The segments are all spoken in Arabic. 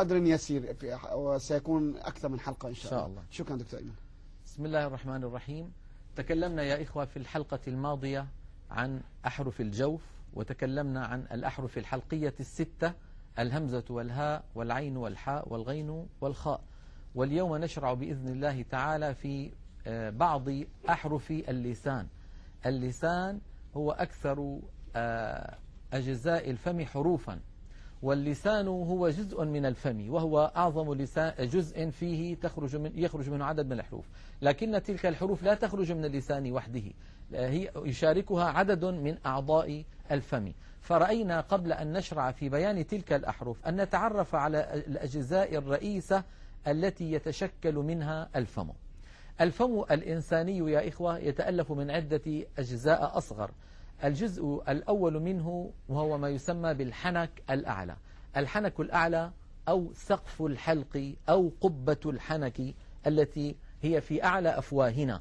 بقدر يسير وسيكون أكثر من حلقة إن شاء, شاء الله. شكرا دكتور أيمن بسم الله الرحمن الرحيم. تكلمنا يا إخوة في الحلقة الماضية عن أحرف الجوف وتكلمنا عن الأحرف الحلقية الستة الهمزة والهاء والعين والحاء والغين والخاء. واليوم نشرع بإذن الله تعالى في آه، بعض أحرف اللسان. اللسان هو أكثر آه، أجزاء الفم حروفا. واللسان هو جزء من الفم وهو أعظم لسان جزء فيه تخرج من يخرج منه عدد من الحروف. لكن تلك الحروف لا تخرج من اللسان وحده هي يشاركها عدد من أعضاء الفم. فرأينا قبل أن نشرع في بيان تلك الأحرف أن نتعرف على الأجزاء الرئيسة التي يتشكل منها الفم. الفم الإنساني يا إخوة يتألف من عدة أجزاء أصغر. الجزء الأول منه وهو ما يسمى بالحنك الأعلى. الحنك الأعلى أو سقف الحلق أو قبة الحنك التي هي في أعلى أفواهنا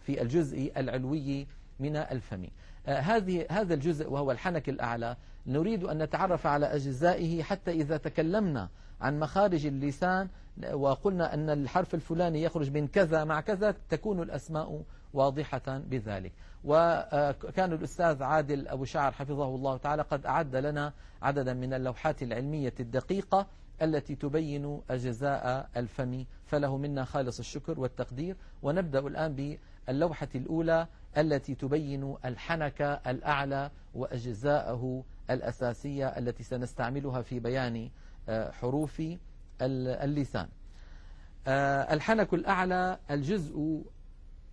في الجزء العلوي من الفم. آه، هذه هذا الجزء وهو الحنك الأعلى. نريد أن نتعرف على أجزائه حتى إذا تكلمنا عن مخارج اللسان وقلنا أن الحرف الفلاني يخرج من كذا مع كذا تكون الأسماء واضحة بذلك. وكان الأستاذ عادل أبو شعر حفظه الله تعالى قد أعد لنا عددا من اللوحات العلمية الدقيقة التي تبين أجزاء الفم. فله منا خالص الشكر والتقدير. ونبدأ الآن باللوحة الأولى التي تبين الحنك الأعلى وأجزاءه الأساسية التي سنستعملها في بيان آه، حروف اللسان. آه، الحنك الأعلى الجزء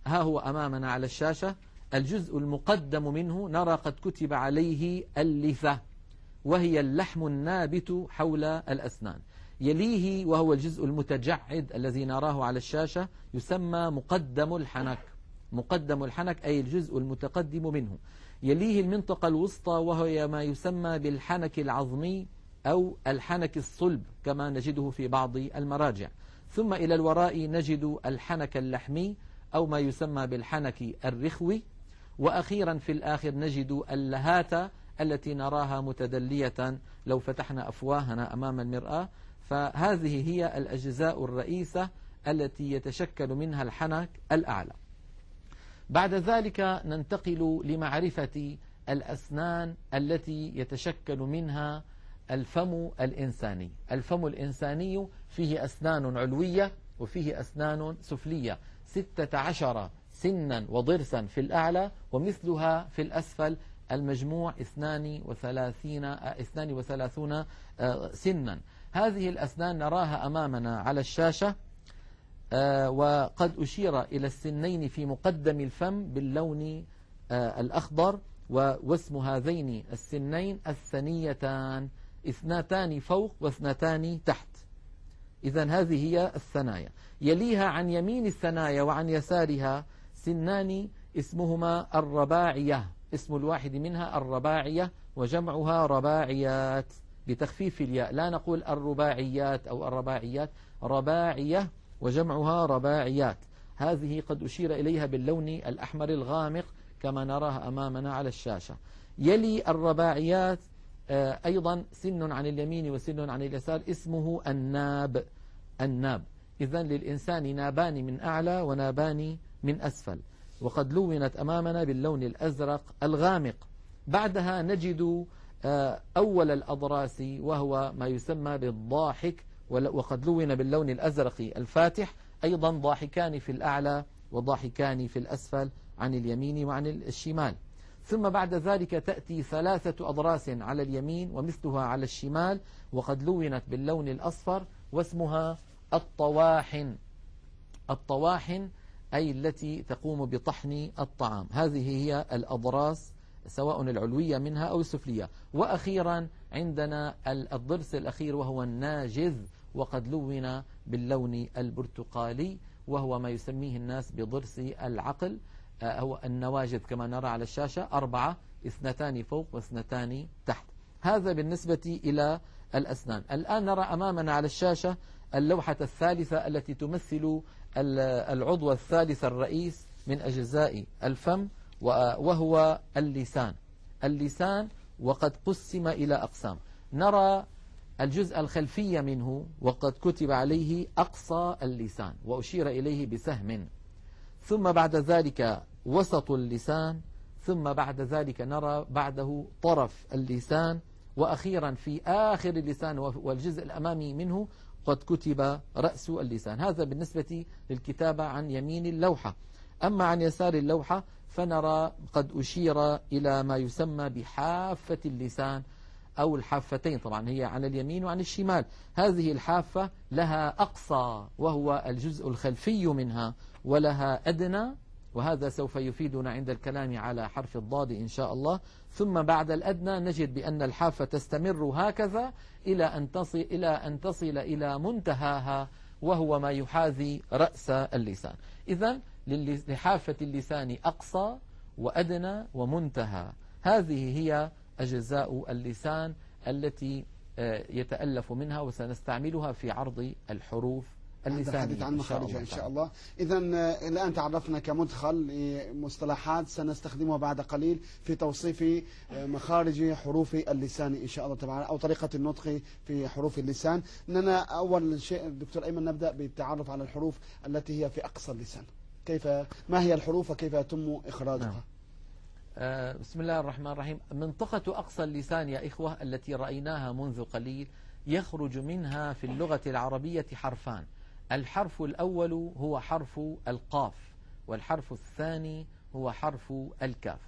ها هو أمامنا على الشاشة. الجزء المقدم منه نرى قد كتب عليه اللثة وهي اللحم النابت حول الأسنان. يليه وهو الجزء المتجعد الذي نراه على الشاشة يسمى مقدم الحنك. مقدم الحنك أي الجزء المتقدم منه. يليه المنطقة الوسطى وهي ما يسمى بالحنك العظمي أو الحنك الصلب كما نجده في بعض المراجع. ثم إلى الوراء نجد الحنك اللحمي أو ما يسمى بالحنك الرخوي. وأخيرا في الآخر نجد اللهات التي نراها متدلية. لو فتحنا أفواهنا أمام المرآة فهذه هي الأجزاء الرئيسة التي يتشكل منها الحنك الأعلى. بعد ذلك ننتقل لمعرفة الأسنان التي يتشكل منها الفم الإنساني. الفم الإنساني فيه أسنان علوية. وفيه أسنان سفلية. ستة عشر سنا وضرسا في الأعلى ومثلها في الأسفل. المجموع اثنان وثلاثين اثنان وثلاثون آه، سنا. هذه الأسنان نراها أمامنا على الشاشة آه، وقد أشير إلى السنين في مقدم الفم باللون آه، الأخضر واسم هذين السنين الثنيتان اثنتان فوق واثنتان تحت. إذا هذه هي الثنايا. يليها عن يمين الثنايا وعن يسارها سنان اسمهما الرباعية. اسم الواحد منها الرباعية وجمعها رباعيات. بتخفيف الياء. لا نقول الرباعيات أو الرباعيات. رباعية وجمعها رباعيات. هذه قد أشير إليها باللون الأحمر الغامق كما نراها أمامنا على الشاشة. يلي الرباعيات أيضا سن عن اليمين وسن عن اليسار اسمه الناب. الناب. إذا للإنسان نابان من أعلى ونابان من أسفل. وقد لونت أمامنا باللون الأزرق الغامق. بعدها نجد آه، أول الأضراس وهو ما يسمى بالضاحك وقد لون باللون الأزرق الفاتح. أيضا ضاحكان في الأعلى وضاحكان في الأسفل عن اليمين وعن الشمال. ثم بعد ذلك تأتي ثلاثة أضراس على اليمين ومثلها على الشمال وقد لونت باللون الأصفر واسمها الطواحن. الطواحن أي التي تقوم بطحن الطعام. هذه هي الأضراس سواء العلوية منها أو السفلية. وأخيرا عندنا الضرس الأخير وهو الناجذ وقد لون باللون البرتقالي وهو ما يسميه الناس بضرس العقل. هو النواجذ كما نرى على الشاشة أربعة اثنتان فوق واثنتان تحت. هذا بالنسبة إلى الأسنان. الآن نرى أمامنا على الشاشة اللوحة الثالثة التي تمثل العضو الثالث الرئيس من أجزاء الفم وهو اللسان. اللسان وقد قسم إلى أقسام. نرى الجزء الخلفي منه وقد كتب عليه أقصى اللسان وأشير إليه بسهم. ثم بعد ذلك وسط اللسان ثم بعد ذلك نرى بعده طرف اللسان وأخيرا في آخر اللسان والجزء الأمامي منه قد كتب رأس اللسان. هذا بالنسبة للكتابة عن يمين اللوحة. أما عن يسار اللوحة فنرى قد أشير إلى ما يسمى بحافة اللسان أو الحافتين. طبعا هي عن اليمين وعن الشمال. هذه الحافة لها أقصى وهو الجزء الخلفي منها ولها أدنى وهذا سوف يفيدنا عند الكلام على حرف الضاد إن شاء الله. ثم بعد الأدنى نجد بأن الحافة تستمر هكذا إلى أن تصل إلى أن تصل إلى منتهاها وهو ما يحاذي رأس اللسان. إذا لحافة اللسان أقصى وأدنى ومنتهى. هذه هي أجزاء اللسان التي آه، يتألف منها وسنستعملها في عرض الحروف اللسانية الحديث عن مخارجها إن شاء الله. إذا آه، الآن تعرفنا كمدخل لمصطلحات سنستخدمها بعد قليل في توصيف آه، مخارج حروف اللسان إن شاء الله تعالى أو طريقة النطق في حروف اللسان. إننا أول شيء دكتور أيمن نبدأ بالتعرف على الحروف التي هي في أقصى اللسان. كيف ما هي الحروف وكيف يتم إخراجها؟ نعم. آه، بسم الله الرحمن الرحيم. منطقة أقصى اللسان يا إخوة التي رأيناها منذ قليل يخرج منها في اللغة العربية حرفان. الحرف الأول هو حرف القاف والحرف الثاني هو حرف الكاف.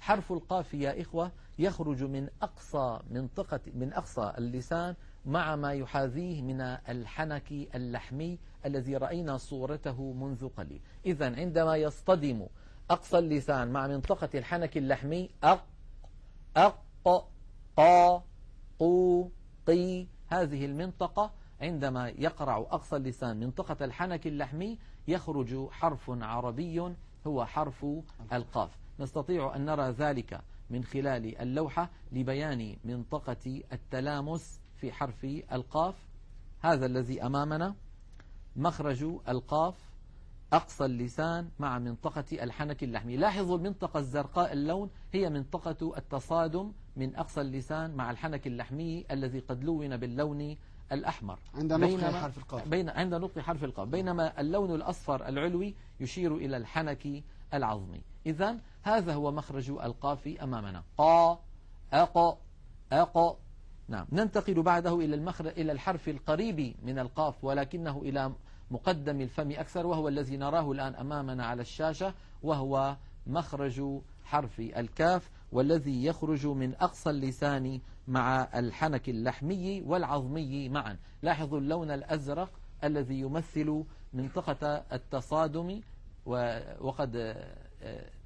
حرف القاف يا إخوة يخرج من أقصى منطقة من أقصى اللسان مع ما يحاذيه من الحنك اللحمي الذي رأينا صورته منذ قليل. إذا عندما يصطدم أقصى اللسان مع منطقة الحنك اللحمي أق أق قا قو قي هذه المنطقة عندما يقرع أقصى اللسان منطقة الحنك اللحمي يخرج حرف عربي هو حرف القاف. نستطيع أن نرى ذلك من خلال اللوحة لبيان منطقة التلامس في حرف القاف. هذا الذي أمامنا. مخرج القاف أقصى اللسان مع منطقة الحنك اللحمي. لاحظوا المنطقة الزرقاء اللون هي منطقة التصادم من أقصى اللسان مع الحنك اللحمي الذي قد لون باللون الأحمر. عند نطق حرف القاف. بين عند نطق حرف القاف. بينما اللون الأصفر العلوي يشير إلى الحنك العظمي. إذا هذا هو مخرج القاف أمامنا. قا أق أق نعم. ننتقل بعده إلى المخرج إلى الحرف القريب من القاف ولكنه إلى مقدم الفم أكثر وهو الذي نراه الآن أمامنا على الشاشة وهو مخرج حرف الكاف والذي يخرج من أقصى اللسان مع الحنك اللحمي والعظمي معا. لاحظوا اللون الأزرق الذي يمثل منطقة التصادم وقد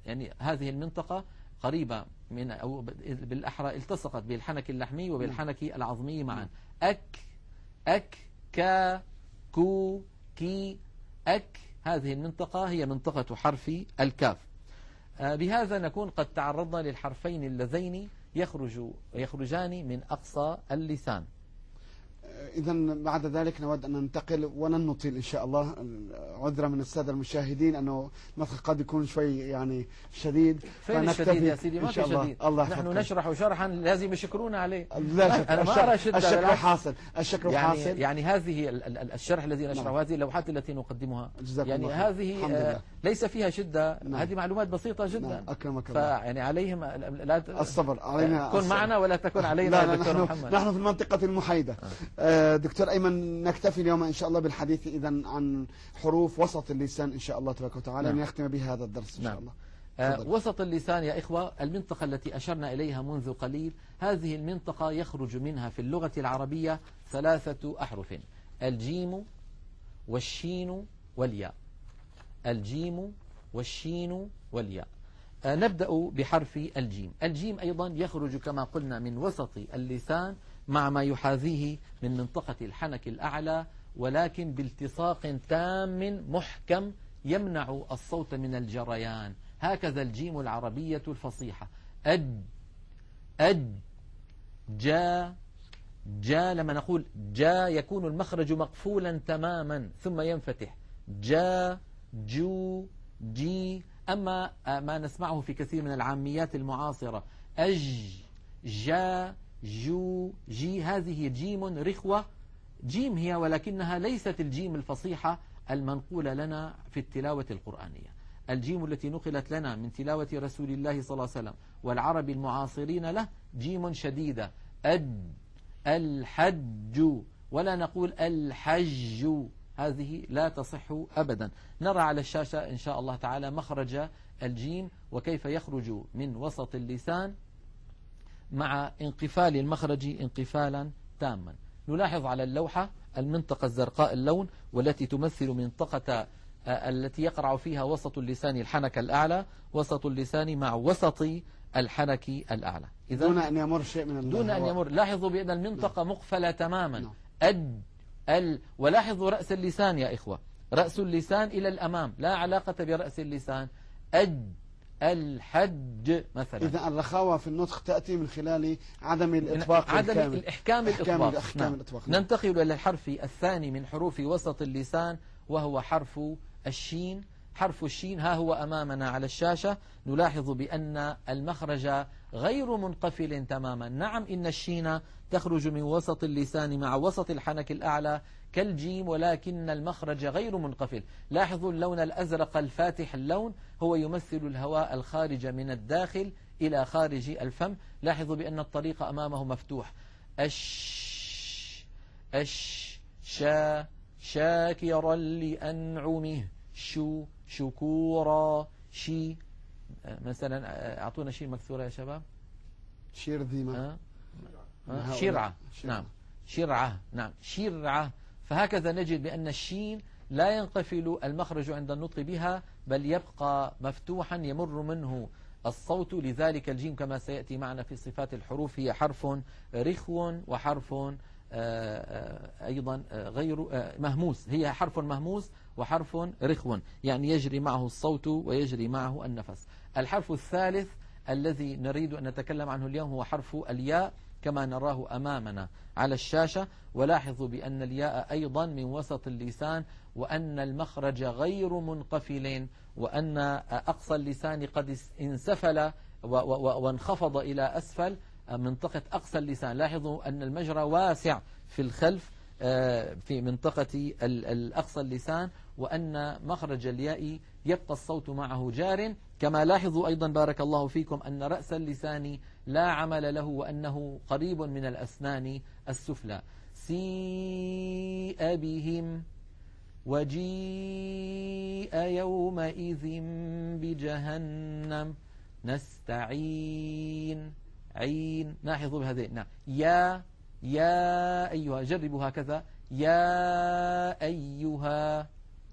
يعني هذه المنطقة قريبة من أو بالأحرى التصقت بالحنك اللحمي وبالحنك العظمي معا. أك أك كا كو كي أك هذه المنطقة هي منطقة حرف الكاف. آه، بهذا نكون قد تعرضنا للحرفين اللذين يخرج يخرجان من أقصى اللسان. إذا بعد ذلك نود أن ننتقل ولن نطيل إن شاء الله. عذرا من السادة المشاهدين أنه المدخل قد يكون شوي يعني شديد. فين الشديد يا سيدي؟ ما في شديد. الله نحن نشرح شرحا لازم يشكرونا عليه. لا شك أنا ما أرى شدة الشكر حاصل. الشكر يعني حاصل. يعني هذه الشرح الذي نشرحه نعم. هذه اللوحات التي نقدمها. يعني الله هذه آه ليس فيها شدة نعم. هذه معلومات بسيطة جدا نعم. أكرمك الله فيعني عليهم لا الصبر علينا كن معنا ولا تكن علينا لا لا نحن, محمد. نحن في المنطقة المحايدة آه. آه دكتور أيمن نكتفي اليوم إن شاء الله بالحديث إذا عن حروف وسط اللسان إن شاء الله تبارك وتعالى نعم. نختم بها هذا الدرس إن نعم. شاء الله آه وسط اللسان يا إخوة المنطقة التي أشرنا إليها منذ قليل هذه المنطقة يخرج منها في اللغة العربية ثلاثة أحرف الجيم والشين والياء الجيم والشين والياء. آه نبدأ بحرف الجيم. الجيم أيضا يخرج كما قلنا من وسط اللسان مع ما يحاذيه من منطقة الحنك الأعلى ولكن بالتصاق تام محكم يمنع الصوت من الجريان. هكذا الجيم العربية الفصيحة. أد أد جا جا لما نقول جا يكون المخرج مقفولا تماما ثم ينفتح. جا جو جي أما ما نسمعه في كثير من العاميات المعاصرة. أج جا جو جي هذه جيم رخوة. جيم هي ولكنها ليست الجيم الفصيحة المنقولة لنا في التلاوة القرآنية. الجيم التي نقلت لنا من تلاوة رسول الله صلى الله عليه وسلم والعرب المعاصرين له جيم شديدة. أد الحج ولا نقول الحج. هذه لا تصح أبدا. نرى على الشاشة إن شاء الله تعالى مخرج الجيم وكيف يخرج من وسط اللسان مع انقفال المخرج انقفالا تاما. نلاحظ على اللوحة المنطقة الزرقاء اللون والتي تمثل منطقة آه، التي يقرع فيها وسط اللسان الحنك الأعلى وسط اللسان مع وسط الحنك الأعلى. إذا دون أن يمر شيء من دون أن يمر. لاحظوا بأن المنطقة نعم. مقفلة تماما. نعم. أد ال ولاحظوا رأس اللسان يا إخوة رأس اللسان إلى الأمام لا علاقة برأس اللسان أد الحج مثلا إذا الرخاوة في النطق تأتي من خلال عدم الإطباق عدم الكامل. الإحكام الإطباق, الإحكام نعم. الإطباق. نعم. ننتقل إلى الحرف الثاني من حروف وسط اللسان وهو حرف الشين حرف الشين ها هو أمامنا على الشاشة نلاحظ بأن المخرج غير منقفل تماما. نعم إن الشين تخرج من وسط اللسان مع وسط الحنك الأعلى كالجيم ولكن المخرج غير منقفل. لاحظوا اللون الأزرق الفاتح اللون هو يمثل الهواء الخارج من الداخل إلى خارج الفم. لاحظوا بأن الطريق أمامه مفتوح. أش أش شا شاكرا لأنعمه. شو شكورا. شي مثلا أعطونا شيء مكسورة يا شباب؟ شرذمة شرعة. نعم. شرعة. نعم. شرعة. فهكذا نجد بأن الشين لا ينقفل المخرج عند النطق بها بل يبقى مفتوحا يمر منه الصوت. لذلك الجيم كما سيأتي معنا في صفات الحروف هي حرف رخو وحرف آه، آه، أيضا آه، غير مهموس. هي حرف مهموس وحرف رخو يعني يجري معه الصوت ويجري معه النفس. الحرف الثالث الذي نريد أن نتكلم عنه اليوم هو حرف الياء كما نراه أمامنا على الشاشة. ولاحظوا بأن الياء أيضا من وسط اللسان وأن المخرج غير منقفل وأن أقصى اللسان قد انسفل وانخفض إلى أسفل منطقة أقصى اللسان. لاحظوا أن المجرى واسع في الخلف آه، في منطقة الأقصى اللسان وأن مخرج الياء يبقى الصوت معه جار. كما لاحظوا أيضا بارك الله فيكم أن رأس اللسان لا عمل له وأنه قريب من الأسنان السفلى. سيء بهم وجيء يومئذ بجهنم. نستعين. عين. لاحظوا بهذه. نعم. يا. يا أيها. جربوا هكذا. يا أيها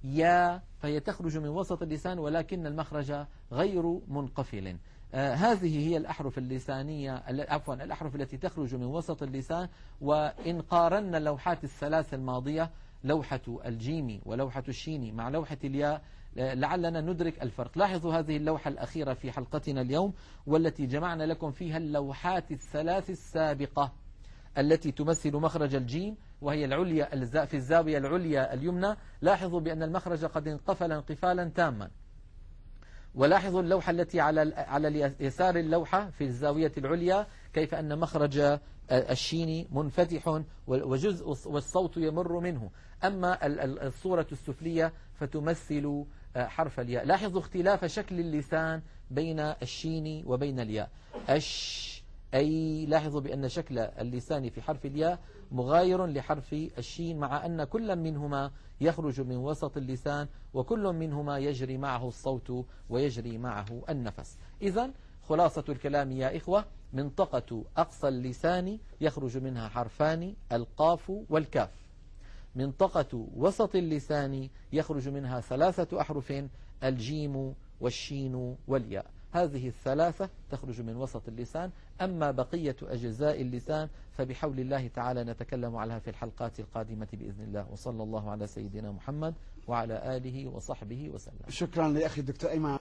يا فهي تخرج من وسط اللسان ولكن المخرج غير منقفل. آه هذه هي الأحرف اللسانية عفوا الأحرف التي تخرج من وسط اللسان. وإن قارنا اللوحات الثلاث الماضية لوحة الجيم ولوحة الشين مع لوحة الياء لعلنا ندرك الفرق. لاحظوا هذه اللوحة الأخيرة في حلقتنا اليوم والتي جمعنا لكم فيها اللوحات الثلاث السابقة التي تمثل مخرج الجيم وهي العليا في الزاوية العليا اليمنى لاحظوا بأن المخرج قد انقفل انقفالا تاما. ولاحظوا اللوحة التي على على يسار اللوحة في الزاوية العليا كيف أن مخرج الشين منفتح وجزء والصوت يمر منه. أما الصورة السفلية فتمثل حرف الياء. لاحظوا اختلاف شكل اللسان بين الشين وبين الياء. أش أي لاحظوا بأن شكل اللسان في حرف الياء مغاير لحرف الشين مع أن كل منهما يخرج من وسط اللسان وكل منهما يجري معه الصوت ويجري معه النفس. إذا خلاصة الكلام يا إخوة منطقة أقصى اللسان يخرج منها حرفان القاف والكاف. منطقة وسط اللسان يخرج منها ثلاثة أحرف الجيم والشين والياء. هذه الثلاثة تخرج من وسط اللسان أما بقية أجزاء اللسان فبحول الله تعالى نتكلم عليها في الحلقات القادمة بإذن الله. وصلى الله على سيدنا محمد وعلى آله وصحبه وسلم. شكرا لأخي الدكتور أيمن.